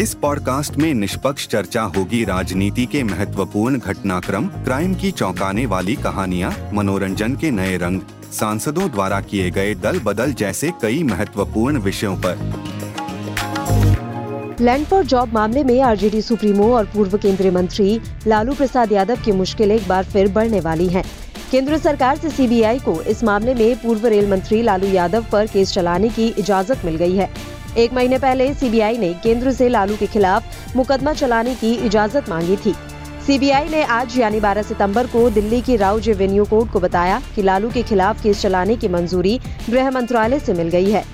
इस पॉडकास्ट में निष्पक्ष चर्चा होगी राजनीति के महत्वपूर्ण घटनाक्रम, क्राइम की चौंकाने वाली कहानियाँ, मनोरंजन के नए रंग, सांसदों द्वारा किए गए दल बदल जैसे कई महत्वपूर्ण विषयों पर लैंड फॉर जॉब मामले में आरजेडी सुप्रीमो और पूर्व केंद्रीय मंत्री लालू प्रसाद यादव की मुश्किल एक बार फिर बढ़ने वाली हैं। केंद्र सरकार से सीबीआई को इस मामले में पूर्व रेल मंत्री लालू यादव पर केस चलाने की इजाज़त मिल गई है एक महीने पहले सीबीआई ने केंद्र से लालू के खिलाफ मुकदमा चलाने की इजाज़त मांगी थी। सीबीआई ने आज, यानी 12 सितंबर को, दिल्ली की राउ रेवेन्यू कोर्ट को बताया कि लालू के खिलाफ केस चलाने की मंजूरी गृह मंत्रालय से मिल गई है।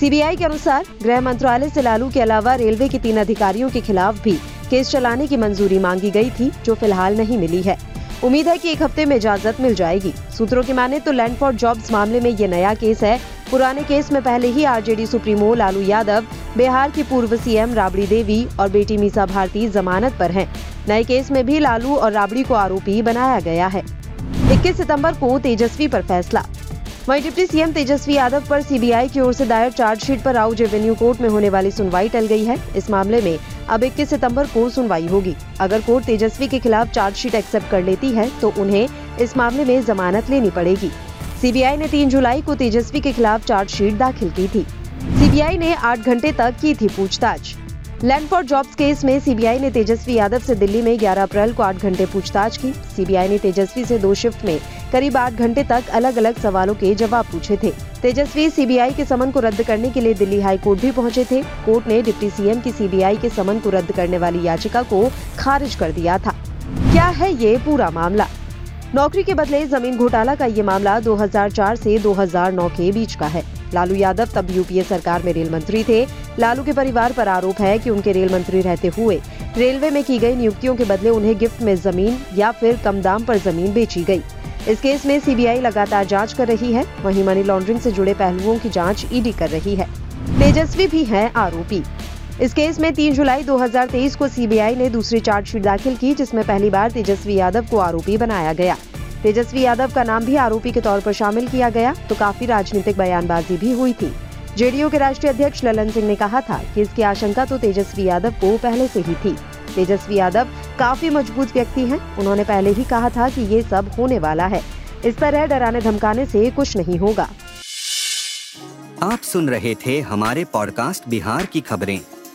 सीबीआई के अनुसार, गृह मंत्रालय से लालू के अलावा रेलवे के तीन अधिकारियों के खिलाफ भी केस चलाने की मंजूरी मांगी गई थी, जो फ़िलहाल नहीं मिली है। उम्मीद है कि एक हफ़्ते में इजाज़त मिल जाएगी। सूत्रों की माने तो लैंड फॉर जॉब्स मामले में ये नया केस है पुराने केस में पहले ही आरजेडी सुप्रीमो लालू यादव, बिहार की पूर्व सीएम राबड़ी देवी और बेटी मीसा भारती जमानत पर हैं। नए केस में भी लालू और राबड़ी को आरोपी बनाया गया है। 21 सितंबर को तेजस्वी पर फैसला। वहीं डिप्टी सीएम तेजस्वी यादव पर सीबीआई की ओर से दायर चार्जशीट पर राउज रेवेन्यू कोर्ट में होने वाली सुनवाई टल गई है। इस मामले में अब 21 सितंबर को सुनवाई होगी। अगर कोर्ट तेजस्वी के खिलाफ चार्जशीट एक्सेप्ट कर लेती है तो उन्हें इस मामले में जमानत लेनी पड़ेगी। सीबीआई ने 3 जुलाई को तेजस्वी के खिलाफ चार्जशीट दाखिल की थी। सीबीआई ने 8 घंटे तक की थी पूछताछ। लैंड फॉर जॉब्स केस में सीबीआई ने तेजस्वी यादव से दिल्ली में 11 अप्रैल को 8 घंटे पूछताछ की। सीबीआई ने तेजस्वी से दो शिफ्ट में करीब 8 घंटे तक अलग अलग सवालों के जवाब पूछे थे। तेजस्वी सीबीआई के समन को रद्द करने के लिए दिल्ली हाई कोर्ट भी पहुँचे थे। कोर्ट ने डिप्टी सीएम की सीबीआई के समन को रद्द करने वाली याचिका को खारिज कर दिया था। क्या है ये पूरा मामला? नौकरी के बदले ज़मीन घोटाला का ये मामला 2004 से 2009 के बीच का है। लालू यादव तब यूपीए सरकार में रेल मंत्री थे। लालू के परिवार पर आरोप है कि उनके रेल मंत्री रहते हुए रेलवे में की गई नियुक्तियों के बदले उन्हें गिफ्ट में ज़मीन या फिर कम दाम पर ज़मीन बेची गई। इस केस में सीबीआई लगातार जाँच कर रही है। वहीं मनी लॉन्ड्रिंग से जुड़े पहलुओं की जाँच ईडी कर रही है। तेजस्वी भी हैं आरोपी। इस केस में 3 जुलाई 2023 को सीबीआई ने दूसरी चार्जशीट दाखिल की, जिसमें पहली बार तेजस्वी यादव को आरोपी बनाया गया। तेजस्वी यादव का नाम भी आरोपी के तौर पर शामिल किया गया तो काफ़ी राजनीतिक बयानबाजी भी हुई थी। जेडीयू के राष्ट्रीय अध्यक्ष ललन सिंह ने कहा था कि इसकी आशंका तो तेजस्वी यादव को पहले से ही थी। तेजस्वी यादव काफ़ी मज़बूत व्यक्ति हैं, उन्होंने पहले ही कहा था कि ये सब होने वाला है। इस तरह डराने धमकाने से कुछ नहीं होगा। आप सुन रहे थे हमारे पॉडकास्ट बिहार की खबरें।